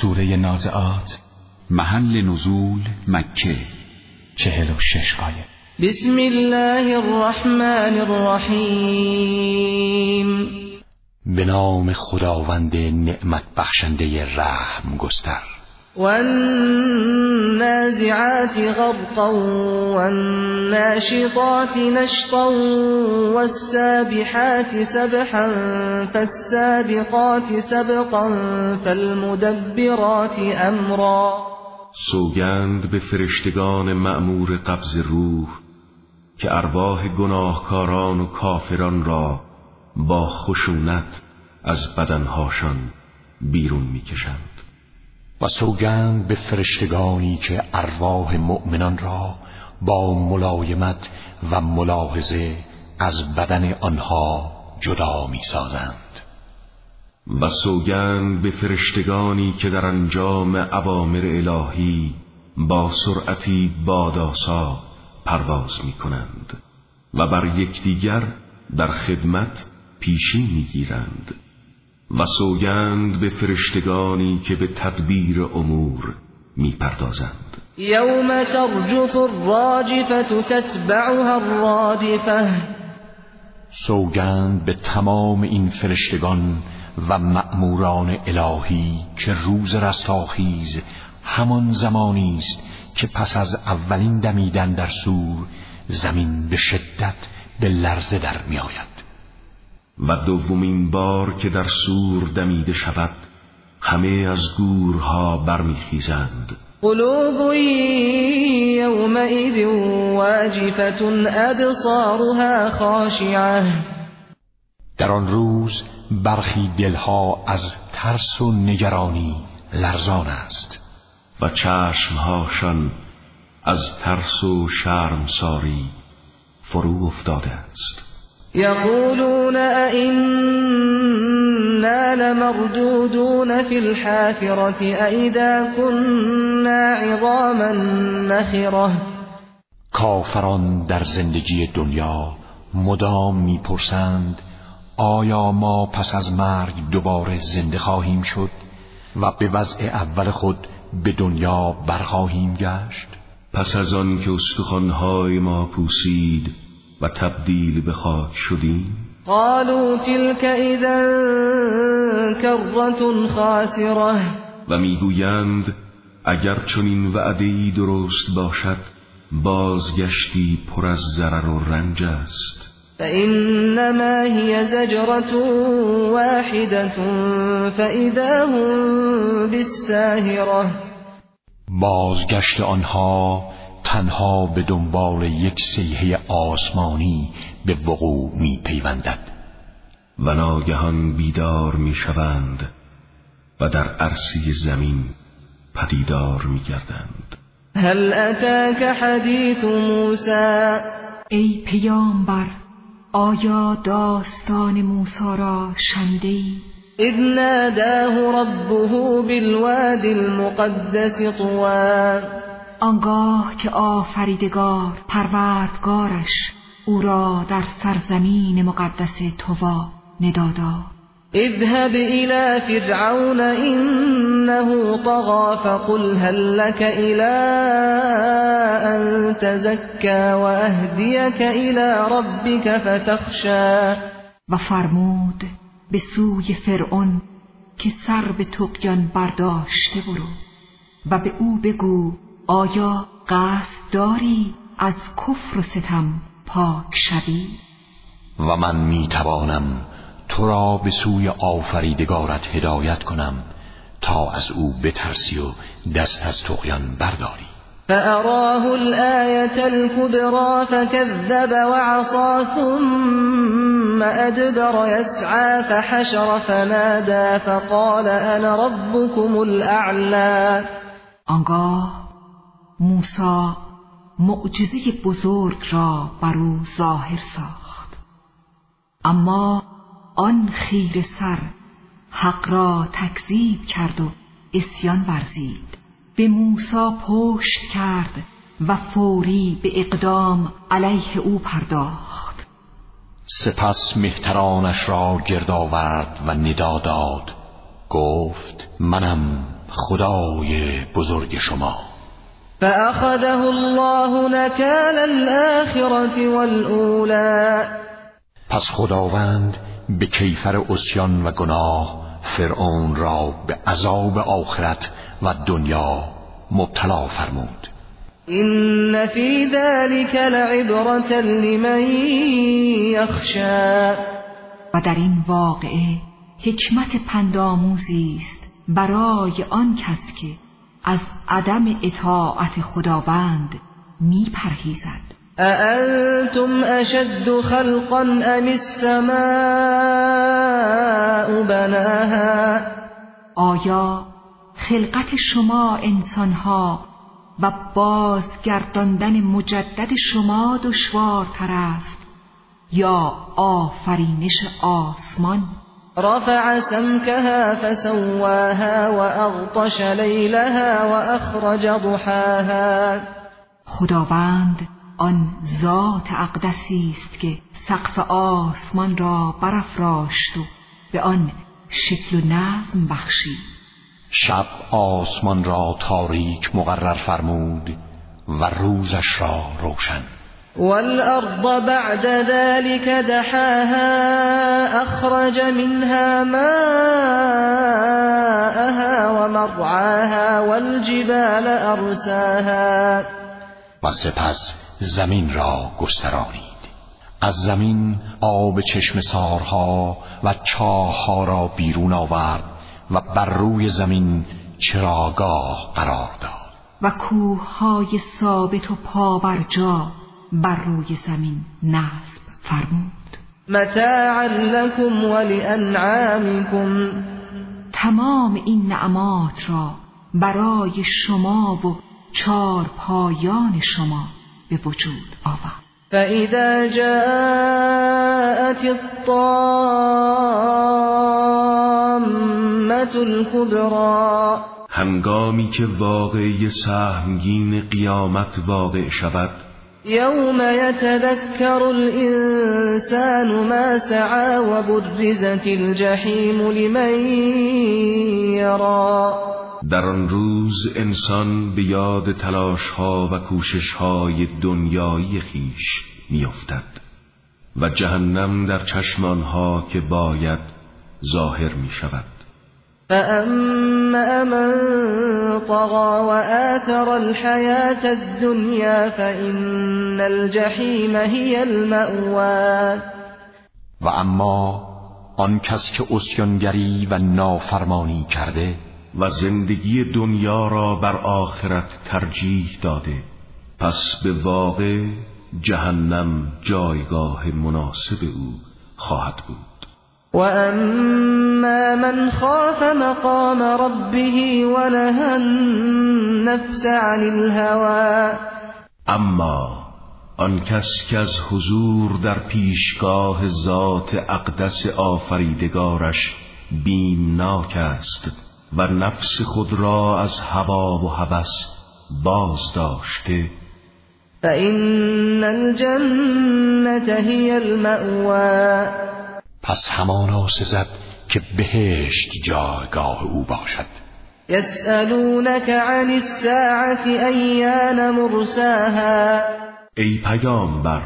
سوره نازعات محل نزول مکه. چهل و شش آیه. بسم الله الرحمن الرحیم. به نام خداوند نعمت بخشنده رحم گستر. والنازعات غرقا والناشطات نشطا والسابحات سبحا فالسابقات سبقا فالمدبرات امرا سوگند به فرشتگان مأمور قبض روح که ارواح گناهکاران و کافران را با خشونت از بدنهاشان بیرون می‌کشند. و سوگند به فرشتگانی که ارواح مؤمنان را با ملایمت و ملاحظه از بدن آنها جدا می سازند و سوگند به فرشتگانی که در انجام اوامر الهی با سرعتی باداسا پرواز می کنند و بر یکدیگر در خدمت پیشی می گیرند و سوگند به فرشتگانی که به تدبیر امور می‌پردازند. یوم ترجف الراجفة تتبعها الرادفه سوگند به تمام این فرشتگان و مأموران الهی که روز رستاخیز همان زمانی است که پس از اولین دمیدن در سور زمین به شدت به لرزه در میآید. و دومین بار که در سور دمیده شود همه از گورها برمیخیزند. قلوب یومئذ واجفت ابصارها خاشعه در آن روز برخی دلها از ترس و نگرانی لرزان است. و چشمهاشان از ترس و شرمساری فرو افتاده است. يقولون أئنا لمردودون في الحافرة أئذا كنا عظاما نخرة. کافران در زندگی دنیا مدام می‌پرسند آیا ما پس از مرگ دوباره زنده خواهیم شد و به وضع اول خود به دنیا برخواهیم گشت؟ پس از آن که استخوانهای ما پوسید و تبدیل به خاک شدیم؟ قالوا تلك اذا کرة خاسره و می‌گویند اگر چنین وعده درست باشد بازگشتی پر از ضرر و رنج است. فإنما هي زجرة واحدة فإذا هم بالساهرة. بازگشت آنها تنها به دنبال یک سیحه آسمانی به وقوع می پیوندد و ناگهان بیدار می شوند و در عرصی زمین پدیدار می گردند هل اتاک حدیث موسی؟ ای پیامبر آیا داستان موسی را شنیده ای؟ اذ ناداه ربه بالواد المقدس طوى آنگاه که آفریدگار پروردگارش او را در سرزمین مقدس توا ندادا. اذهب الى فرعون انه طغى فقل هل لك الى ان تزكى واهديك الى ربك فتخشى. و فرمود به سوی فرعون که سر به تقیان برداشته برو و به او بگو آیا قصد داری از کفر و ستم پاک شوی؟ و من می توانم تو را به سوی آفریدگارت هدایت کنم تا از او بترسی و دست از تقیان برداری. فأراه الآية الكبرى فكذب وعصى ثم أدبر يسعى فحشر فنادى فقال أنا ربكم الأعلى. آنگاه موسا معجزه بزرگ را بر او ظاهر ساخت. اما آن خیر سر حق را تکذیب کرد و اسیان ورزید. به موسا پشت کرد و فوری به اقدام علیه او پرداخت. سپس مهترانش را گرد آورد و ندا داد. گفت منم خدای بزرگ شما. فأخذه الله نكال الآخرة والأولى. پس خداوند به کیفر اسیان و گناه فرعون را به عذاب آخرت و دنیا مبتلا فرمود. این فی ذلك لعبرة لمن یخشا و در این واقعه حکمت پندآموزی است برای آن کس که از عدم اطاعت خداوند می پرهیزد أشد خلقا أم السماء بناها؟ آیا خلقت شما انسانها و بازگرداندن مجدد شما دشوارتر است یا آفرینش آسمان؟ رفع سمكها فسواها وأغطش لیلها وأخرج ضحاها. خداوند آن ذات اقدسی است که سقف آسمان را برافراشت و به آن شکل و نظم بخشید. شب آسمان را تاریک مقرر فرمود و روزش را روشن. والأرض بعد ذلك دحاها أخرج منها ماءها ومرعاها والجبال أرساها. و سپس زمین را گسترانید. از زمین آب چشم سارها و چاهها را بیرون آورد و بر روی زمین چراگاه قرار داد. و کوههای ثابت و پابرجا بر روی زمین نصب فرمود. متاعا لكم ولانعامكم تمام این نعمات را برای شما و چار پایان شما به وجود آورد. فإذا جاءت الطامة الكبرى. هنگامی که واقعی سهمگین قیامت واقع شود يوم يتذكر الإنسان ما سعى وبرزت الجحيم لمن يرى. در آن روز انسان به یاد تلاش ها و کوشش های دنیایی خیش میافتد و جهنم در چشم آنها که باید ظاهر می شود فأما من طغى وآثر الحياة الدنيا فإن الجحيم هي المأوى. و اما آن کس که اسیانگری و نافرمانی کرده و زندگی دنیا را بر آخرت ترجیح داده پس به واقع جهنم جایگاه مناسب او خواهد بود. و اما من خاف مقام ربه ونهى النفس عن الهوى اما آن کس که از حضور در پیشگاه ذات اقدس آفریدگارش بیمناک است و نفس خود را از هوا و هوس باز داشته فإن الجنة هي المأوى پس همانا سزد که بهشت جایگاه او باشد. یسألونك عن الساعة ایان مرساها؟ ای پیامبر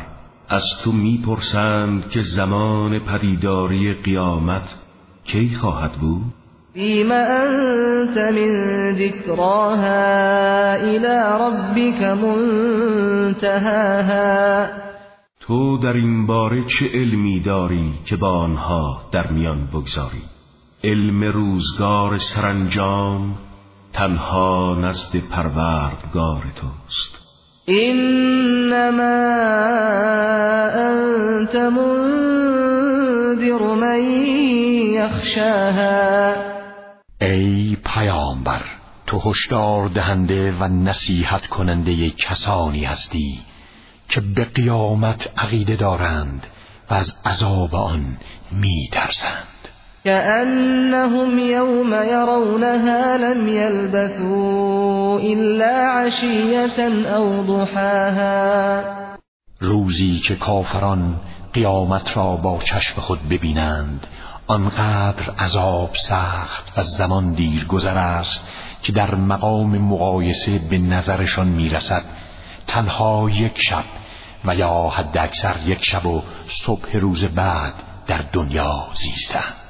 از تو می‌پرسند که زمان پدیداری قیامت کی خواهد بود؟ فيما أنت من ذكراها إلى ربك منتهاها؟ تو در این باره چه علمی داری که با آنها در میان بگذاری؟ علم روزگار سرانجام تنها نزد پروردگار توست. انما انت منذر من یخشاها. ای پیامبر تو هشدار دهنده و نصیحت کننده کسانی هستی. که به قیامت عقیده دارند و از عذاب آن می ترسند كأنهم يوم يرونها لم يلبثوا إلا عشية أو ضحاها. روزی که کافران قیامت را با چشم خود ببینند آنقدر عذاب سخت و زمان دیر گذر است که در مقام مقایسه به نظرشان می‌رسد. تنها یک شب و یا حد اکثر یک شب و صبح روز بعد در دنیا زیستند